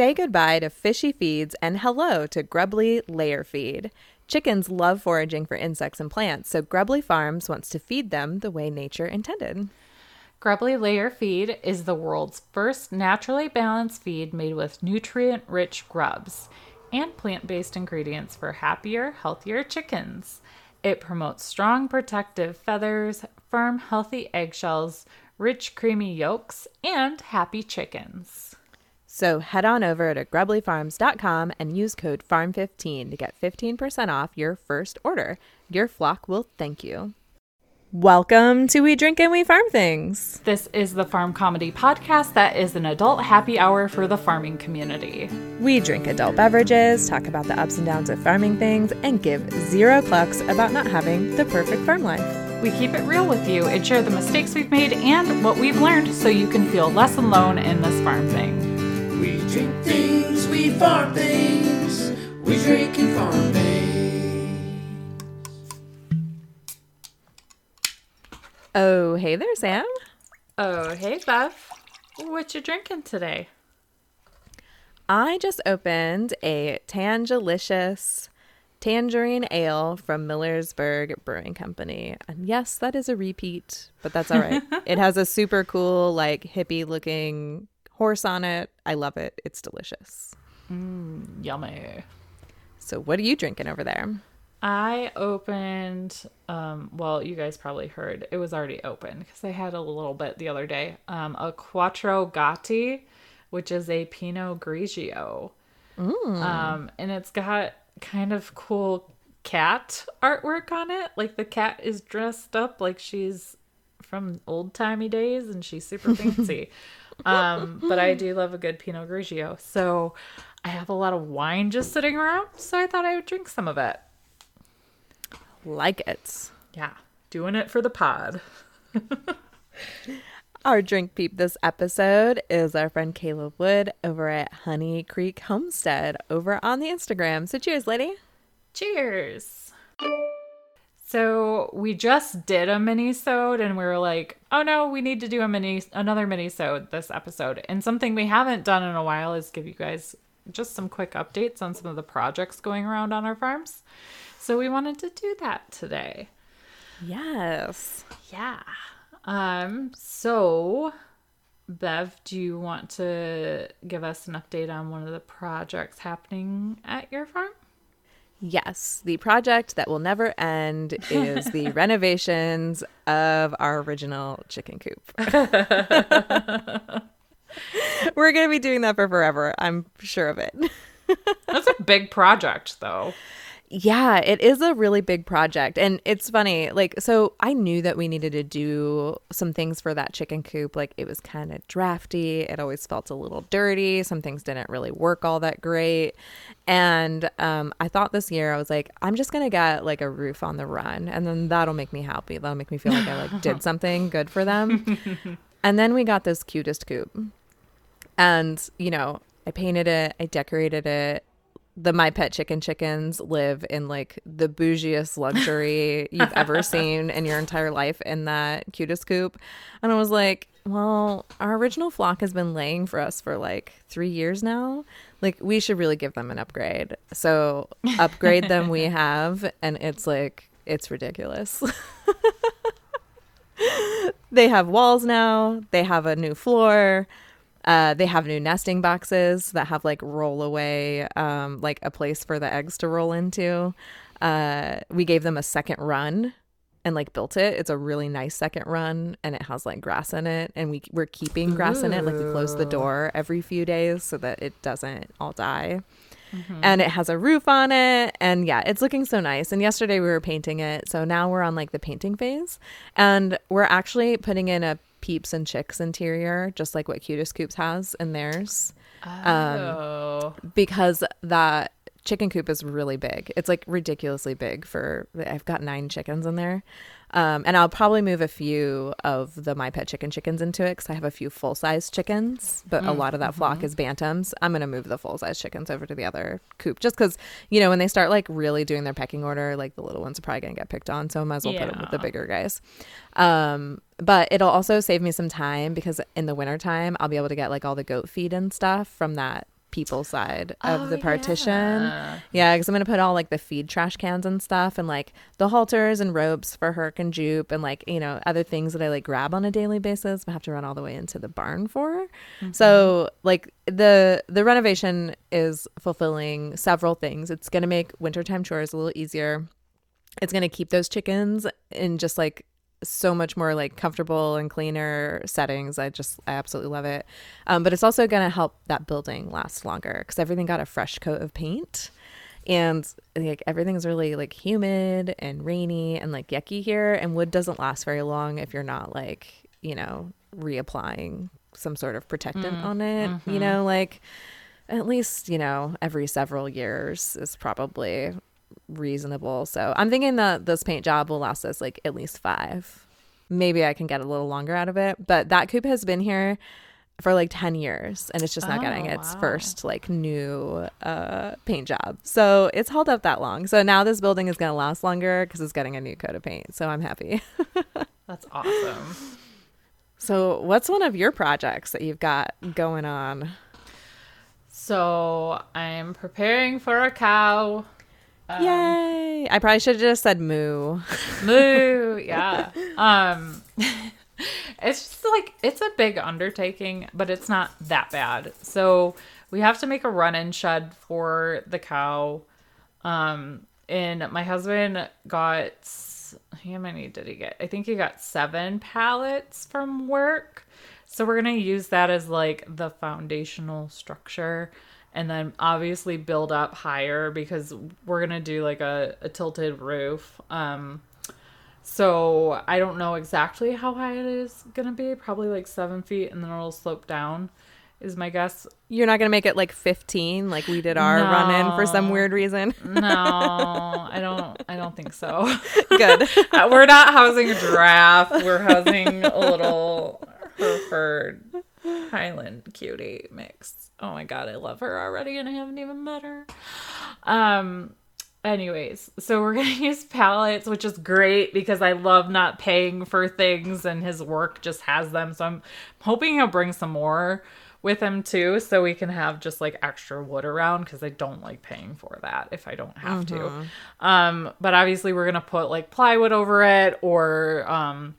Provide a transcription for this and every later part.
Say goodbye to fishy feeds and hello to Grubly Layer Feed. Chickens love foraging for insects and plants, so Grubly Farms wants to feed them the way nature intended. Grubly Layer Feed is the world's first naturally balanced feed made with nutrient rich grubs and plant based ingredients for happier, healthier chickens. It promotes strong protective feathers, firm, healthy eggshells, rich, creamy yolks, and happy chickens. So head on over to grublyfarms.com and use code FARM15 to get 15% off your first order. Your flock will thank you. Welcome to We Drink and We Farm Things. This is the Farm Comedy Podcast that is an adult happy hour for the farming community. We drink adult beverages, talk about the ups and downs of farming things, and give zero clucks about not having the perfect farm life. We keep it real with you and share the mistakes we've made and what we've learned so you can feel less alone in this farm thing. We drink things, we farm things, we drink and farm things. Oh, hey there, Sam. Oh, hey, Bev. What you drinking today? I just opened a Tangelicious tangerine ale from Millersburg Brewing Company. And yes, that is a repeat, but that's all right. it has a super cool, like hippie looking horse on it. I love it. It's delicious. Mm, yummy. So, what are you drinking over there? I opened, um, well, you guys probably heard it was already open because I had a little bit the other day. Um, a Quattro Gatti, which is a Pinot Grigio. Mm. Um, and it's got kind of cool cat artwork on it. Like the cat is dressed up like she's from old timey days and she's super fancy. Um, but I do love a good Pinot Grigio. So I have a lot of wine just sitting around. So I thought I would drink some of it. Like it. Yeah, doing it for the pod. Our drink peep this episode is our friend Caleb Wood over at Honey Creek Homestead over on the Instagram. So cheers, lady. Cheers. So we just did a mini-sode and we were like, oh no, we need to do a mini another mini-sode this episode. And something we haven't done in a while is give you guys just some quick updates on some of the projects going around on our farms. So we wanted to do that today. Yes. Yeah. Um, so Bev, do you want to give us an update on one of the projects happening at your farm? Yes, the project that will never end is the renovations of our original chicken coop. We're going to be doing that for forever. I'm sure of it. That's a big project, though. Yeah, it is a really big project. And it's funny, like, so I knew that we needed to do some things for that chicken coop. Like, it was kind of drafty. It always felt a little dirty. Some things didn't really work all that great. And um, I thought this year, I was like, I'm just going to get like a roof on the run. And then that'll make me happy. That'll make me feel like I like did something good for them. and then we got this cutest coop. And, you know, I painted it, I decorated it the My Pet Chicken chickens live in like the bougiest luxury you've ever seen in your entire life in that cutest coop. And I was like, well, our original flock has been laying for us for like three years now. Like, we should really give them an upgrade. So, upgrade them we have. And it's like, it's ridiculous. they have walls now, they have a new floor. Uh, they have new nesting boxes that have like roll away, um, like a place for the eggs to roll into. Uh, we gave them a second run and like built it. It's a really nice second run and it has like grass in it. And we, we're keeping grass in it. Like we close the door every few days so that it doesn't all die. Mm-hmm. And it has a roof on it. And yeah, it's looking so nice. And yesterday we were painting it. So now we're on like the painting phase. And we're actually putting in a peeps and chicks interior, just like what Cutest Coops has in theirs. Oh. Um, because that chicken coop is really big. It's like ridiculously big for I've got nine chickens in there. Um, and I'll probably move a few of the My Pet Chicken chickens into it because I have a few full size chickens, but mm, a lot of that mm-hmm. flock is bantams. I'm going to move the full size chickens over to the other coop just because, you know, when they start like really doing their pecking order, like the little ones are probably going to get picked on. So I might as well yeah. put them with the bigger guys. Um, but it'll also save me some time because in the wintertime, I'll be able to get like all the goat feed and stuff from that people side of Oh, the partition. yeah. Yeah, because I'm gonna put all like the feed trash cans and stuff, and like the halters and ropes for Herc and Jupe, and like you know other things that I like grab on a daily basis, but have to run all the way into the barn for. Mm-hmm. So like the the renovation is fulfilling several things. It's gonna make wintertime chores a little easier. It's gonna keep those chickens in just like so much more like comfortable and cleaner settings. I just I absolutely love it. Um, but it's also going to help that building last longer because everything got a fresh coat of paint, and like everything's really like humid and rainy and like yucky here. And wood doesn't last very long if you're not like you know reapplying some sort of protectant on it. You know, like at least you know every several years is probably reasonable. So I'm thinking that this paint job will last us like at least five. Maybe I can get a little longer out of it. But that coop has been here for like 10 years and it's just not getting Oh, its wow. first like new uh paint job. So it's held up that long. So now this building is going to last longer because it's getting a new coat of paint. So I'm happy. That's awesome. so what's one of your projects that you've got going on? So I'm preparing for a cow. Um, Yay! I probably should have just said moo. Moo, yeah. Um it's just like it's a big undertaking, but it's not that bad. So we have to make a run-in shed for the cow. Um and my husband got how many did he get? I think he got 7 pallets from work. So we're going to use that as like the foundational structure and then obviously build up higher because we're going to do like a, a tilted roof. Um so I don't know exactly how high it is gonna be. Probably like seven feet, and then it'll slope down. Is my guess. You're not gonna make it like 15 like we did our run in for some weird reason. No, I don't. I don't think so. Good. Uh, we're not housing a giraffe. We're housing a little Hereford Highland cutie mix. Oh my god, I love her already, and I haven't even met her. Um. Anyways, so we're gonna use pallets, which is great because I love not paying for things, and his work just has them. So I'm hoping he'll bring some more with him too, so we can have just like extra wood around because I don't like paying for that if I don't have to. Um, but obviously we're gonna put like plywood over it or um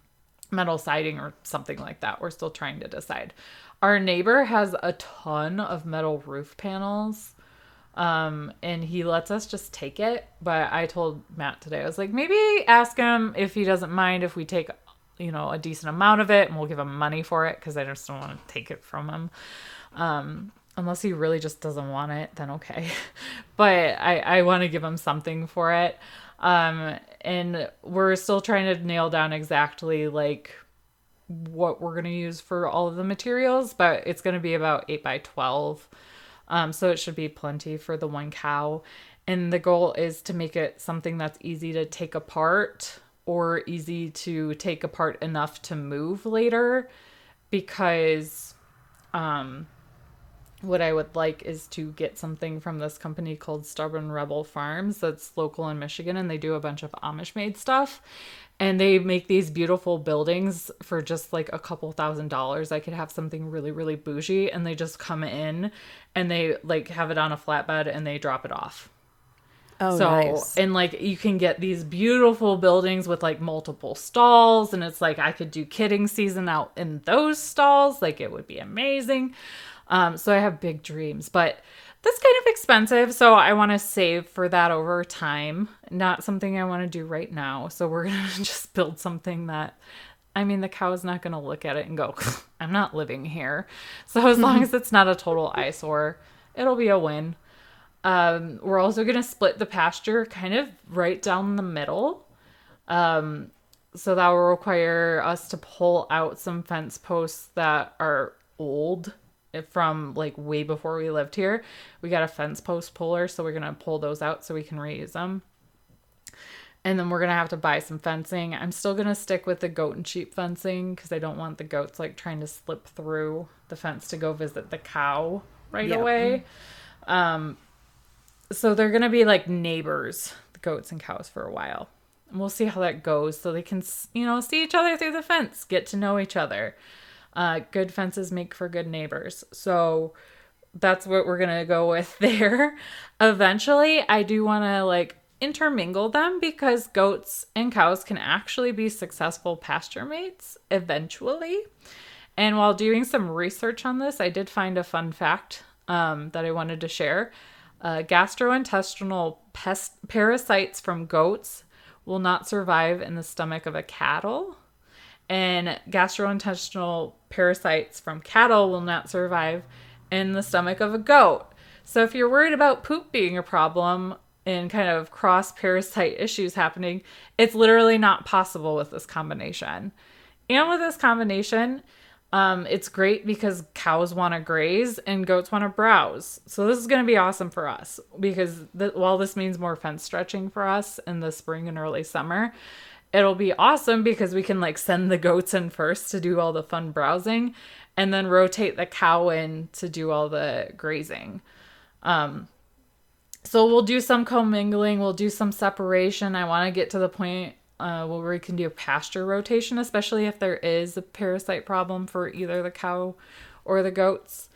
metal siding or something like that. We're still trying to decide. Our neighbor has a ton of metal roof panels. Um, and he lets us just take it. But I told Matt today, I was like, maybe ask him if he doesn't mind if we take, you know, a decent amount of it and we'll give him money for it because I just don't want to take it from him. Um, unless he really just doesn't want it, then okay. but I, I want to give him something for it. Um, and we're still trying to nail down exactly like what we're going to use for all of the materials, but it's going to be about 8 by 12. Um, so it should be plenty for the one cow. And the goal is to make it something that's easy to take apart or easy to take apart enough to move later because um, what I would like is to get something from this company called Stubborn Rebel Farms that's local in Michigan and they do a bunch of Amish made stuff. And they make these beautiful buildings for just like a couple thousand dollars. I could have something really, really bougie and they just come in and they like have it on a flatbed and they drop it off. Oh, so nice. and like you can get these beautiful buildings with like multiple stalls and it's like I could do kidding season out in those stalls like it would be amazing. Um so I have big dreams, but that's kind of expensive, so I want to save for that over time. Not something I want to do right now. So we're going to just build something that I mean, the cow is not going to look at it and go, "I'm not living here." So as long as it's not a total eyesore, it'll be a win. Um, we're also going to split the pasture kind of right down the middle. Um, so that will require us to pull out some fence posts that are old from like way before we lived here. We got a fence post puller, so we're to pull those out so we can reuse them. And then we're to have to buy some fencing. I'm still to stick with the goat and sheep fencing because I don't want the goats like trying to slip through the fence to go visit the cow right Yep. away. Um, so they're gonna be like neighbors, the goats and cows, for a while, and we'll see how that goes. So they can, you know, see each other through the fence, get to know each other. Uh, good fences make for good neighbors. So that's what we're going to go with there. Eventually, I do want to like intermingle them because goats and cows can actually be successful pasture mates eventually. And while doing some research on this, I did find a fun fact um, that I wanted to share. Uh, gastrointestinal pest- parasites from goats will not survive in the stomach of a cattle, and gastrointestinal parasites from cattle will not survive in the stomach of a goat. So if you're worried about poop being a problem and kind of cross parasite issues happening, it's literally not possible with this combination. And with this combination, um, it's great because cows want to graze and goats want to browse. So this is going to be awesome for us because th- while this means more fence stretching for us in the spring and early summer, it'll be awesome because we can like send the goats in first to do all the fun browsing and then rotate the cow in to do all the grazing. Um, so we'll do some commingling, we'll do some separation. I want to get to the point uh, where we can do pasture rotation, especially if there is a parasite problem for either the cow or the goats.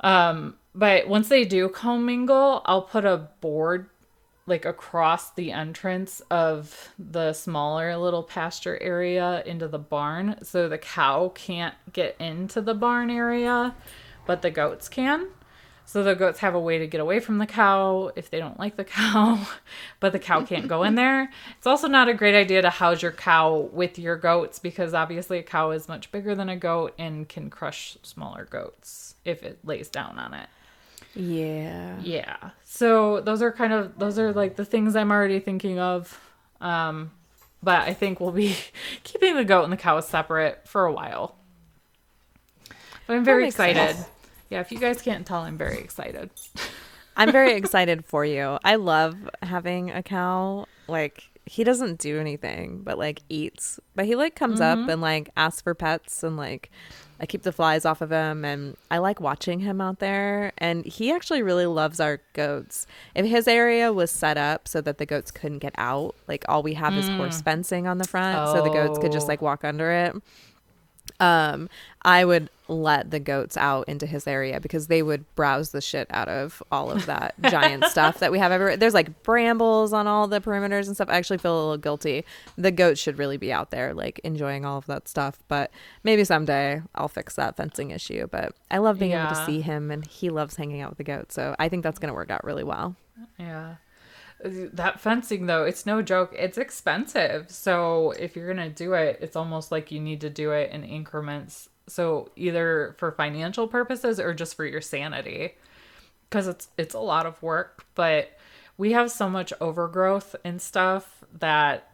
Um, but once they do commingle, I'll put a board like across the entrance of the smaller little pasture area into the barn so the cow can't get into the barn area, but the goats can. So the goats have a way to get away from the cow if they don't like the cow, but the cow can't go in there. It's also not a great idea to house your cow with your goats because obviously a cow is much bigger than a goat and can crush smaller goats if it lays down on it. Yeah. Yeah. So those are kind of those are like the things I'm already thinking of. Um but I think we'll be keeping the goat and the cow separate for a while. But I'm very excited. sense. Yeah, if you guys can't tell, I'm very excited. I'm very excited for you. I love having a cow. Like he doesn't do anything but like eats. But he like comes up and like asks for pets and like I keep the flies off of him and I like watching him out there and he actually really loves our goats. If his area was set up so that the goats couldn't get out, like all we have is horse fencing on the front so the goats could just Oh. like walk under it. Um, I would let the goats out into his area because they would browse the shit out of all of that giant stuff that we have everywhere. There's like brambles on all the perimeters and stuff. I actually feel a little guilty. The goats should really be out there, like enjoying all of that stuff. But maybe someday I'll fix that fencing issue. But I love being able to see him, and he loves hanging out with the goats. So I think that's gonna work out really well. Yeah. That fencing though, it's no joke. It's expensive. So if you're going to do it, it's almost like you need to do it in increments. So either for financial purposes or just for your sanity. Cuz it's it's a lot of work, but we have so much overgrowth and stuff that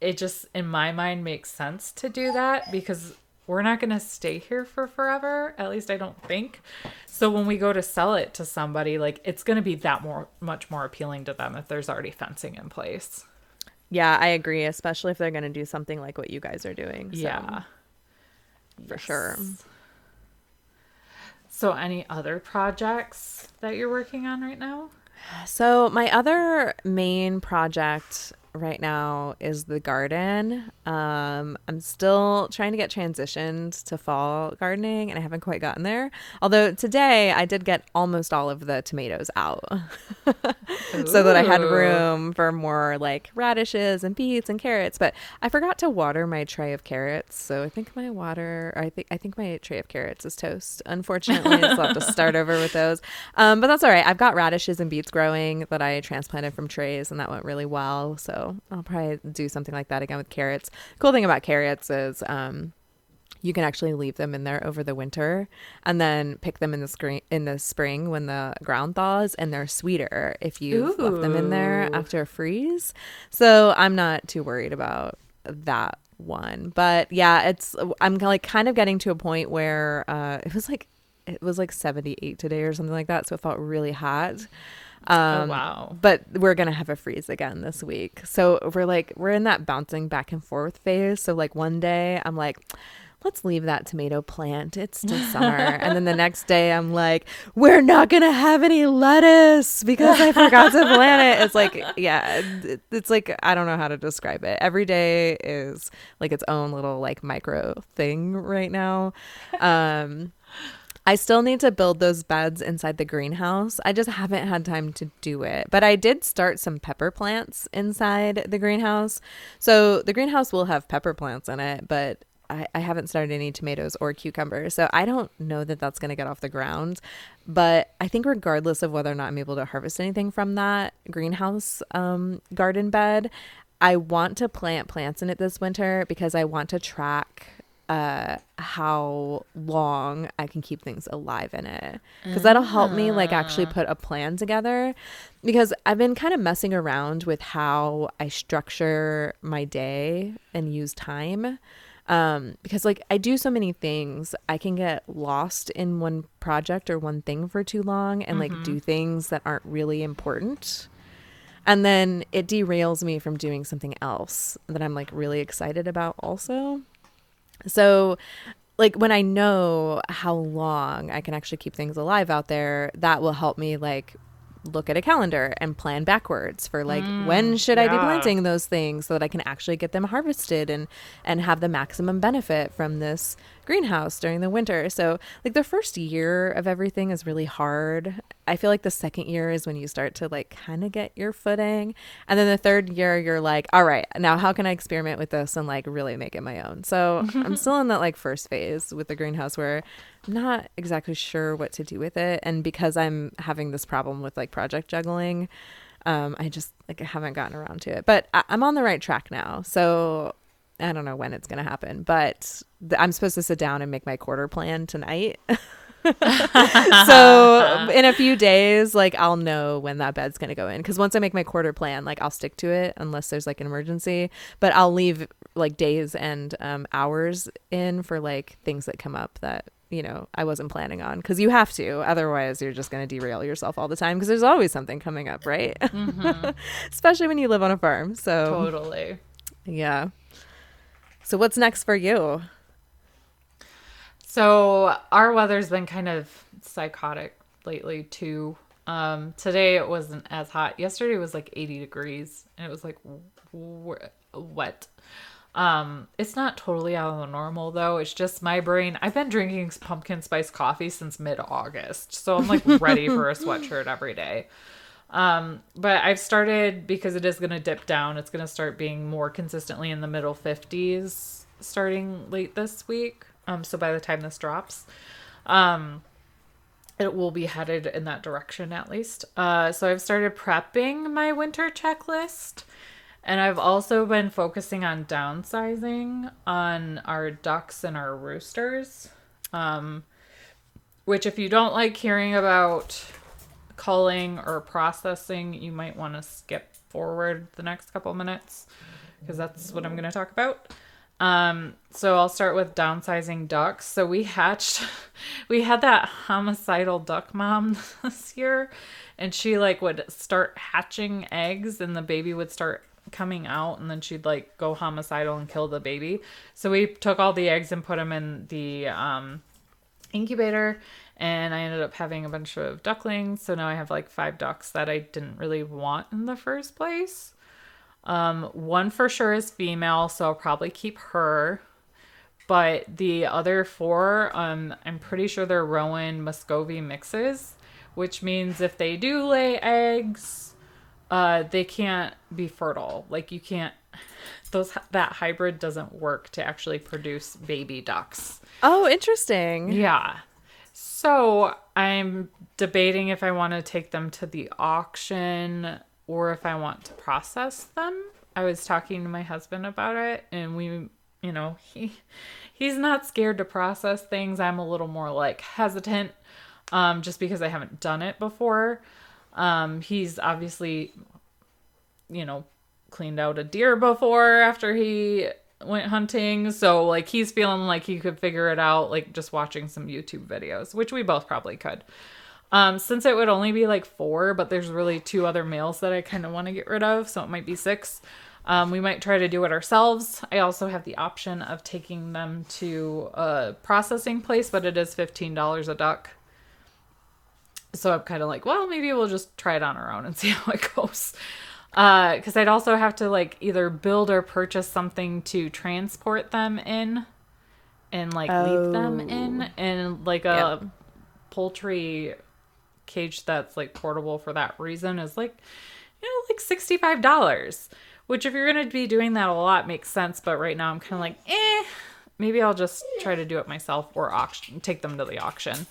it just in my mind makes sense to do that because we're not going to stay here for forever at least i don't think so when we go to sell it to somebody like it's going to be that more much more appealing to them if there's already fencing in place Yeah, I agree, especially if they're gonna do something like what you guys are doing. So, yeah for sure. so any other projects that you're working on right now So my other main project right now is the garden. Um, I'm still trying to get transitioned to fall gardening, and I haven't quite gotten there. Although today I did get almost all of the tomatoes out, so that I had room for more like radishes and beets and carrots. But I forgot to water my tray of carrots, so I think my water, I think I think my tray of carrots is toast. Unfortunately, so I'll have to start over with those. Um, but that's all right. I've got radishes and beets growing that I transplanted from trays, and that went really well. So I'll probably do something like that again with carrots. Cool thing about carrots is um, you can actually leave them in there over the winter and then pick them in the screen in the spring when the ground thaws, and they're sweeter if you left them in there after a freeze. So I'm not too worried about that one. But yeah, it's I'm like kind of getting to a point where uh, it was like it was like 78 today or something like that, so it felt really hot. Um, oh wow. but we're gonna have a freeze again this week. So we're like we're in that bouncing back and forth phase. So like one day i'm like let's leave that tomato plant. It's still summer. And then the next day i'm like we're not gonna have any lettuce because i forgot to plant it. It's like yeah it's like i don't know how to describe it. Every day is like its own little like micro thing right now. Um I still need to build those beds inside the greenhouse. I just haven't had time to do it. But I did start some pepper plants inside the greenhouse. So the greenhouse will have pepper plants in it, but I, I haven't started any tomatoes or cucumbers. So I don't know that that's going to get off the ground. But I think, regardless of whether or not I'm able to harvest anything from that greenhouse um, garden bed, I want to plant plants in it this winter because I want to track uh how long I can keep things alive in it. Because that'll help me like actually put a plan together. Because I've been kind of messing around with how I structure my day and use time. Um because like I do so many things. I can get lost in one project or one thing for too long and like do things that aren't really important. And then it derails me from doing something else that I'm like really excited about also. So like when I know how long I can actually keep things alive out there, that will help me like look at a calendar and plan backwards for like mm, when should I be planting those things so that I can actually get them harvested and and have the maximum benefit from this greenhouse during the winter. So like the first year of everything is really hard. I feel like the second year is when you start to like kind of get your footing. And then the third year you're like, all right, now how can I experiment with this and like really make it my own? So I'm still in that like first phase with the greenhouse where I'm not exactly sure what to do with it. And because I'm having this problem with like project juggling, um, I just like I haven't gotten around to it. But I- I'm on the right track now. So I don't know when it's going to happen, but th- I'm supposed to sit down and make my quarter plan tonight. so in a few days, like I'll know when that bed's going to go in. Because once I make my quarter plan, like I'll stick to it unless there's like an emergency. But I'll leave like days and um, hours in for like things that come up that you know I wasn't planning on. Because you have to, otherwise you're just going to derail yourself all the time. Because there's always something coming up, right? Especially when you live on a farm. So Totally. yeah. So what's next for you? So our weather's been kind of psychotic lately too. Um, today it wasn't as hot. Yesterday was like 80 degrees and it was like wet. Um, it's not totally out of the normal though. It's just my brain. I've been drinking pumpkin spice coffee since mid August, so I'm like ready for a sweatshirt every day. Um, but I've started because it is going to dip down. It's going to start being more consistently in the middle 50s starting late this week. Um, so by the time this drops, um, it will be headed in that direction at least. Uh, so I've started prepping my winter checklist. And I've also been focusing on downsizing on our ducks and our roosters. Um, which, if you don't like hearing about culling or processing, you might want to skip forward the next couple minutes because that's what I'm going to talk about. Um, so I'll start with downsizing ducks. So we hatched, we had that homicidal duck mom this year, and she like would start hatching eggs, and the baby would start coming out, and then she'd like go homicidal and kill the baby. So we took all the eggs and put them in the um, incubator and I ended up having a bunch of ducklings. So now I have like five ducks that I didn't really want in the first place. Um, one for sure is female, so I'll probably keep her. But the other four, um, I'm pretty sure they're Rouen Muscovy mixes, which means if they do lay eggs, uh, they can't be fertile. Like you can't. Those that hybrid doesn't work to actually produce baby ducks. Oh, interesting. Yeah. So I'm debating if I want to take them to the auction or if I want to process them. I was talking to my husband about it and we, you know, he he's not scared to process things. I'm a little more like hesitant um just because I haven't done it before. Um he's obviously you know, cleaned out a deer before after he went hunting. So like he's feeling like he could figure it out like just watching some YouTube videos, which we both probably could. Um since it would only be like 4, but there's really two other males that I kind of want to get rid of, so it might be 6. Um, we might try to do it ourselves. I also have the option of taking them to a processing place, but it is $15 a duck. So I'm kind of like, well, maybe we'll just try it on our own and see how it goes. Because I'd also have to like either build or purchase something to transport them in and like leave them in and like a poultry cage that's like portable for that reason is like you know like $65 which if you're going to be doing that a lot makes sense but right now i'm kind of like eh maybe i'll just try to do it myself or auction take them to the auction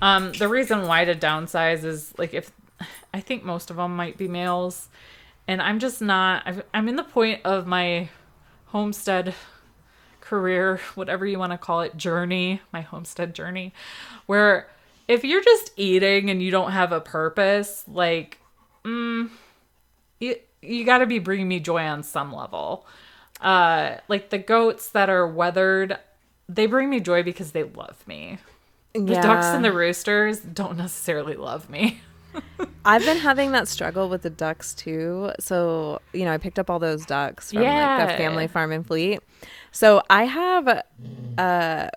um the reason why to downsize is like if i think most of them might be males and i'm just not I've, i'm in the point of my homestead career, whatever you want to call it, journey, my homestead journey, where if you're just eating and you don't have a purpose, like, mm, you, you got to be bringing me joy on some level. Uh, like the goats that are wethered, they bring me joy because they love me. The ducks and the roosters don't necessarily love me. I've been having that struggle with the ducks too. So, you know, I picked up all those ducks from like the family farm in Fleet. So I have uh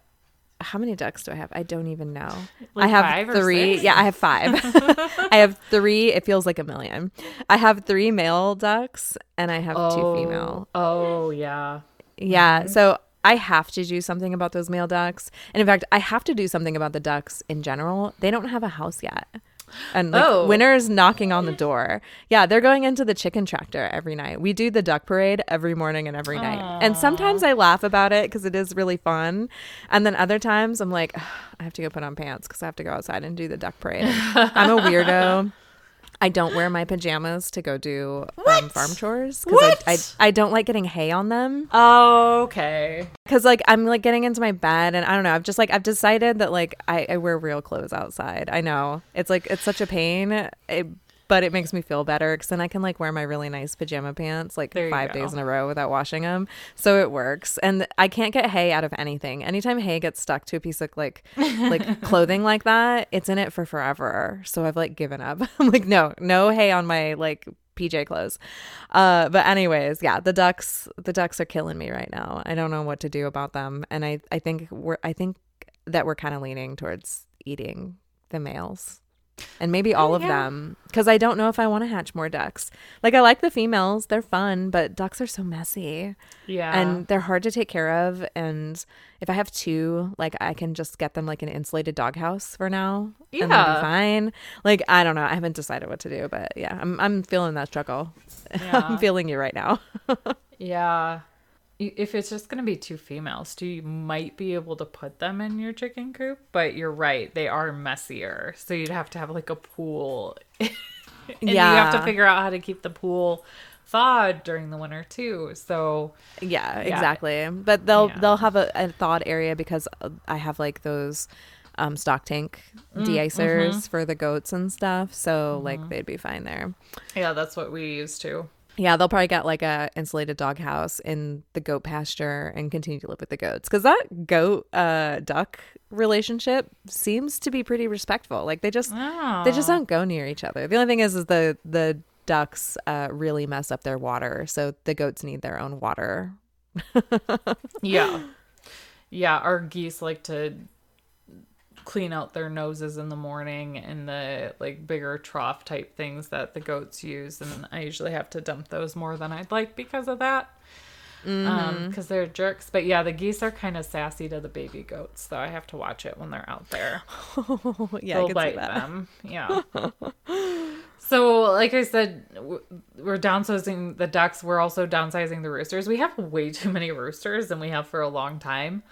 how many ducks do I have? I don't even know. Like I have three. Yeah, I have five. I have three. It feels like a million. I have three male ducks and I have two female. Oh, yeah. Yeah. So I have to do something about those male ducks. And in fact, I have to do something about the ducks in general. They don't have a house yet. And like Oh. winter's knocking on the door. Yeah, they're going into the chicken tractor every night. We do the duck parade every morning and every night. And sometimes I laugh about it because it is really fun. And then other times I'm like, I have to go put on pants because I have to go outside and do the duck parade. I'm a weirdo. I don't wear my pajamas to go do um, farm chores because I, I, I don't like getting hay on them. Okay. because like i'm like getting into my bed and i don't know i've just like i've decided that like i, I wear real clothes outside. I know. It's like it's such a pain. It, but it makes me feel better because then i can like wear my really nice pajama pants like five go. days in a row without washing them so it works. And i can't get hay out of anything. Anytime hay gets stuck to a piece of like like clothing like that it's in it for forever. So i've like given up. I'm like no no hay on my like PJ clothes. Uh, but anyways, yeah, the ducks, the ducks are killing me right now. I don't know what to do about them, and I, I think we're, I think that we're kind of leaning towards eating the males, and maybe all of yeah. them, because I don't know if I want to hatch more ducks. Like I like the females; they're fun, but ducks are so messy Yeah. and they're hard to take care of. And if I have two, like I can just get them like an insulated doghouse for now, and they'll Yeah. be fine. Like I don't know, I haven't decided what to do, but yeah, I'm I'm feeling that struggle. Yeah. I'm feeling you right now. Yeah. If it's just going to be two females, too, you might be able to put them in your chicken coop, but you're right. They are messier. So you'd have to have like a pool. and you have to figure out how to keep the pool thawed during the winter, too. So, Yeah, exactly. But they'll Yeah. they'll have a, a thawed area because uh, I have like those um stock tank de-icers for the goats and stuff. So like they'd be fine there. yeah, that's what we use too. Yeah, they'll probably get like a insulated doghouse in the goat pasture and continue to live with the goats because that goat uh duck relationship seems to be pretty respectful. Like they just they just don't go near each other. The only thing is, is the the ducks uh really mess up their water, so the goats need their own water. Yeah. Yeah, our geese like to clean out their noses in the morning in the like bigger trough type things that the goats use and I usually have to dump those more than I'd like because of that. Um cuz they're jerks, but yeah, the geese are kind of sassy to the baby goats, so I have to watch it when they're out there. yeah, I They'll bite them. Yeah. so, like I said, we're downsizing the ducks. We're also downsizing the roosters. We have way too many roosters than we have for a long time.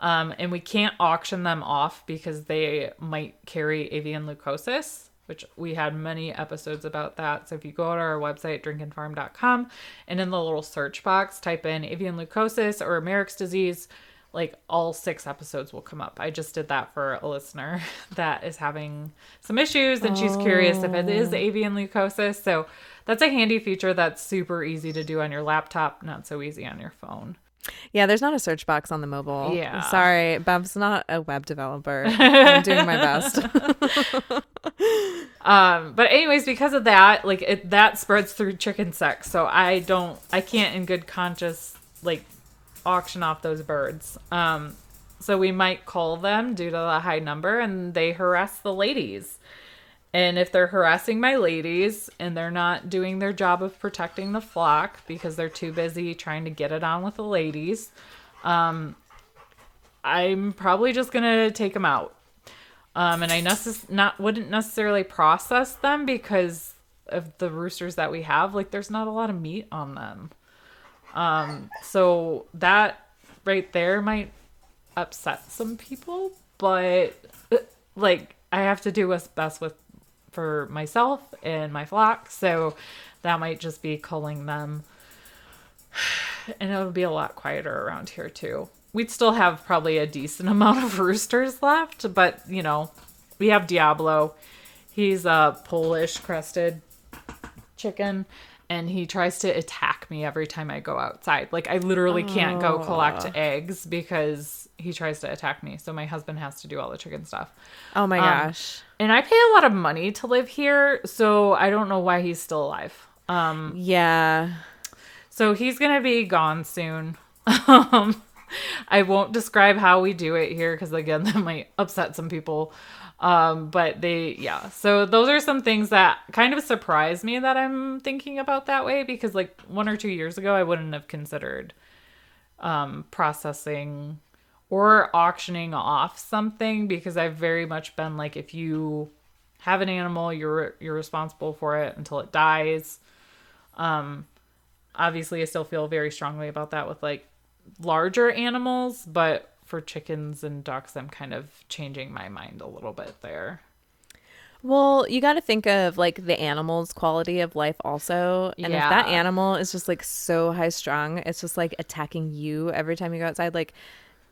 Um, and we can't auction them off because they might carry avian leukosis, which we had many episodes about that. So if you go to our website, drinkinfarm.com, and in the little search box, type in avian leukosis or Marek's disease, like all six episodes will come up. I just did that for a listener that is having some issues and she's curious if it is avian leukosis. So that's a handy feature that's super easy to do on your laptop, not so easy on your phone. Yeah, there's not a search box on the mobile. Yeah. Sorry, Bev's not a web developer. I'm doing my best. Um, but anyways, because of that, like it that spreads through chicken sex. So I don't I can't in good conscience like auction off those birds. Um so we might cull them due to the high number and they harass the ladies. And if they're harassing my ladies and they're not doing their job of protecting the flock because they're too busy trying to get it on with the ladies, um, I'm probably just gonna take them out. Um, and I necess- not wouldn't necessarily process them because of the roosters that we have. Like, there's not a lot of meat on them. Um, so that right there might upset some people, but like I have to do what's best with for myself and my flock. So that might just be culling them. And it'll be a lot quieter around here too. We'd still have probably a decent amount of roosters left, but you know, we have Diablo. He's a Polish crested chicken and he tries to attack me every time I go outside. Like I literally can't go collect eggs because he tries to attack me. So my husband has to do all the chicken stuff. Oh my Um, gosh. And I pay a lot of money to live here, so I don't know why he's still alive. Um Yeah. so he's gonna be gone soon. Um, I won't describe how we do it here because again, that might upset some people. Um, but they, yeah. So those are some things that kind of surprise me that I'm thinking about that way because like one or two years ago, I wouldn't have considered um, processing or auctioning off something because I've very much been like, if you have an animal, you're you're responsible for it until it dies. Um, obviously, I still feel very strongly about that with like larger animals, but for chickens and ducks, I'm kind of changing my mind a little bit there. Well, you got to think of like the animal's quality of life also. And if that animal is just like so high strung, it's just like attacking you every time you go outside, like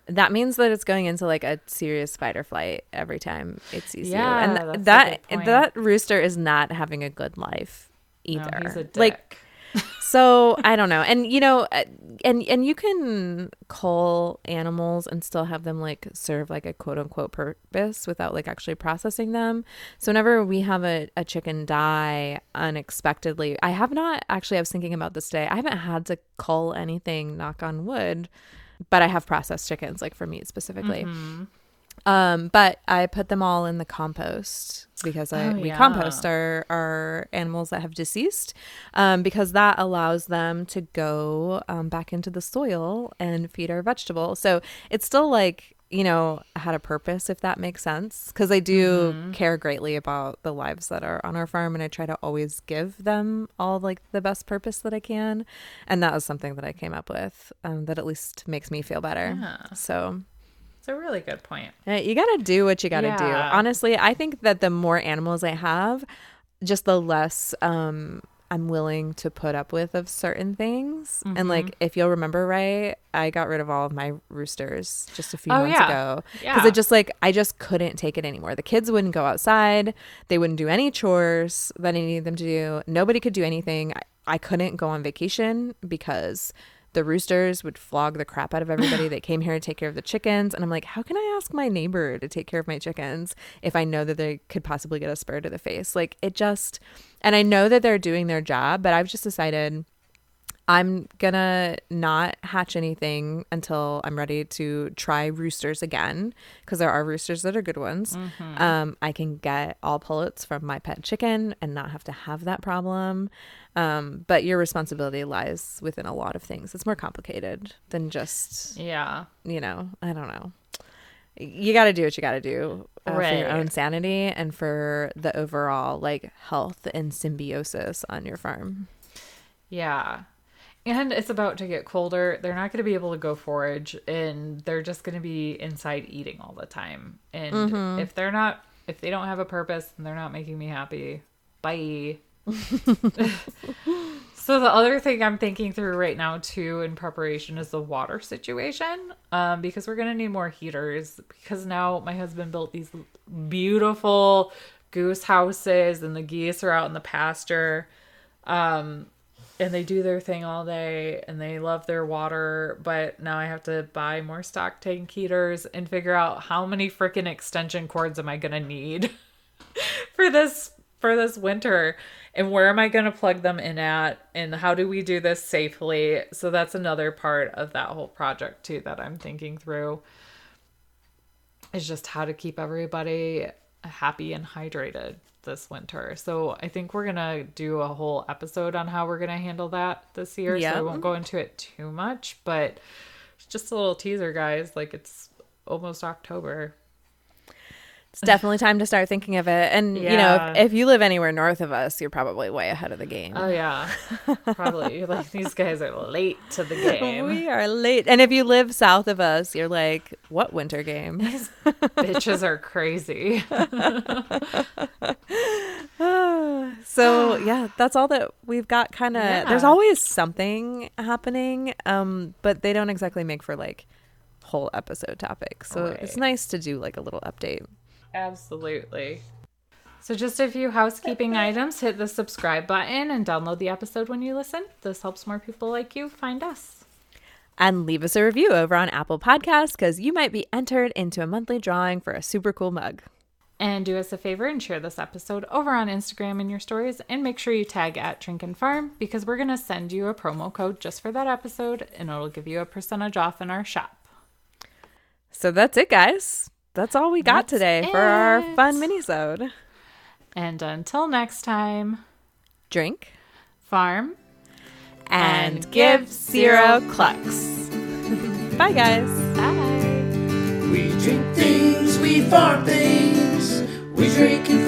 that means that it's going into like a serious fight or flight every time it sees Yeah, you. And th- that that rooster is not having a good life No, either. he's a dick. Like so I don't know. And you know, uh, and and you can cull animals and still have them like serve like a quote unquote purpose without like actually processing them. So whenever we have a, a chicken die unexpectedly, I have not actually I was thinking about this today. I haven't had to cull anything, knock on wood, but I have processed chickens like for meat specifically. Mm-hmm. Um, but I put them all in the compost because I, Oh, we yeah. compost our, our animals that have deceased um, because that allows them to go um, back into the soil and feed our vegetables. So it's still like, you know, had a purpose, if that makes sense. Because I do Mm-hmm. care greatly about the lives that are on our farm and I try to always give them all like the best purpose that I can. And that was something that I came up with um, that at least makes me feel better. Yeah. So it's a really good point. You gotta do what you gotta do. Honestly, I think that the more animals I have, just the less um I'm willing to put up with of certain things. And Mm-hmm. like, if you'll remember right, I got rid of all of my roosters just a few Oh, months yeah. ago Yeah. because it just like I just couldn't take it anymore. The kids wouldn't go outside. They wouldn't do any chores that I needed them to do. Nobody could do anything. I, I couldn't go on vacation because the roosters would flog the crap out of everybody that came here to take care of the chickens. And I'm like, how can I ask my neighbor to take care of my chickens if I know that they could possibly get a spur to the face? Like it just, and I know that they're doing their job, but I've just decided I'm gonna not hatch anything until I'm ready to try roosters again because there are roosters that are good ones. Um, I can get all pullets from my pet chicken and not have to have that problem. Um, but your responsibility lies within a lot of things. It's more complicated than just Yeah. you know. I don't know. You got to do what you got to do uh, for your own sanity and for the overall like health and symbiosis on your farm. Yeah. And it's about to get colder. They're not going to be able to go forage and they're just going to be inside eating all the time. And Mm-hmm. if they're not, if they don't have a purpose and they're not making me happy, bye. so the other thing I'm thinking through right now too in preparation is the water situation. Um, because we're going to need more heaters because now my husband built these beautiful goose houses and the geese are out in the pasture. Um, and they do their thing all day and they love their water but now i have to buy more stock tank heaters and figure out how many freaking extension cords am i going to need for this for this winter? And where am i going to plug them in at? And how do we do this safely? So that's another part of that whole project too that i'm thinking through is just how to keep everybody happy and hydrated this winter. So I think we're gonna do a whole episode on how we're gonna handle that this year. So I won't go into it too much, but just a little teaser, guys. Like it's almost October. It's definitely time to start thinking of it. And, you know, if, if you live anywhere north of us, you're probably way ahead of the game. Oh yeah, probably. You're like these guys are late to the game. we are late. And if you live south of us, you're like, what winter game? Bitches are crazy. so yeah that's all that we've got kind of there's always something happening um but they don't exactly make for like whole episode topics so it's nice to do like a little update Absolutely. So, just a few housekeeping items. Hit the subscribe button and download the episode when you listen. This helps more people like you find us. and leave us a review over on apple Podcasts because you might be entered into a monthly drawing for a super cool mug And do us a favor and share this episode over on Instagram in your stories and make sure you tag at Drink and Farm because we're going to send you a promo code just for that episode and it'll give you a percentage off in our shop. so that's it guys that's all we got That's today for our it. fun minisode. And until next time, drink. farm and, And give give zero zero clucks. Bye guys. Bye. We drink things, we farm things, we drink and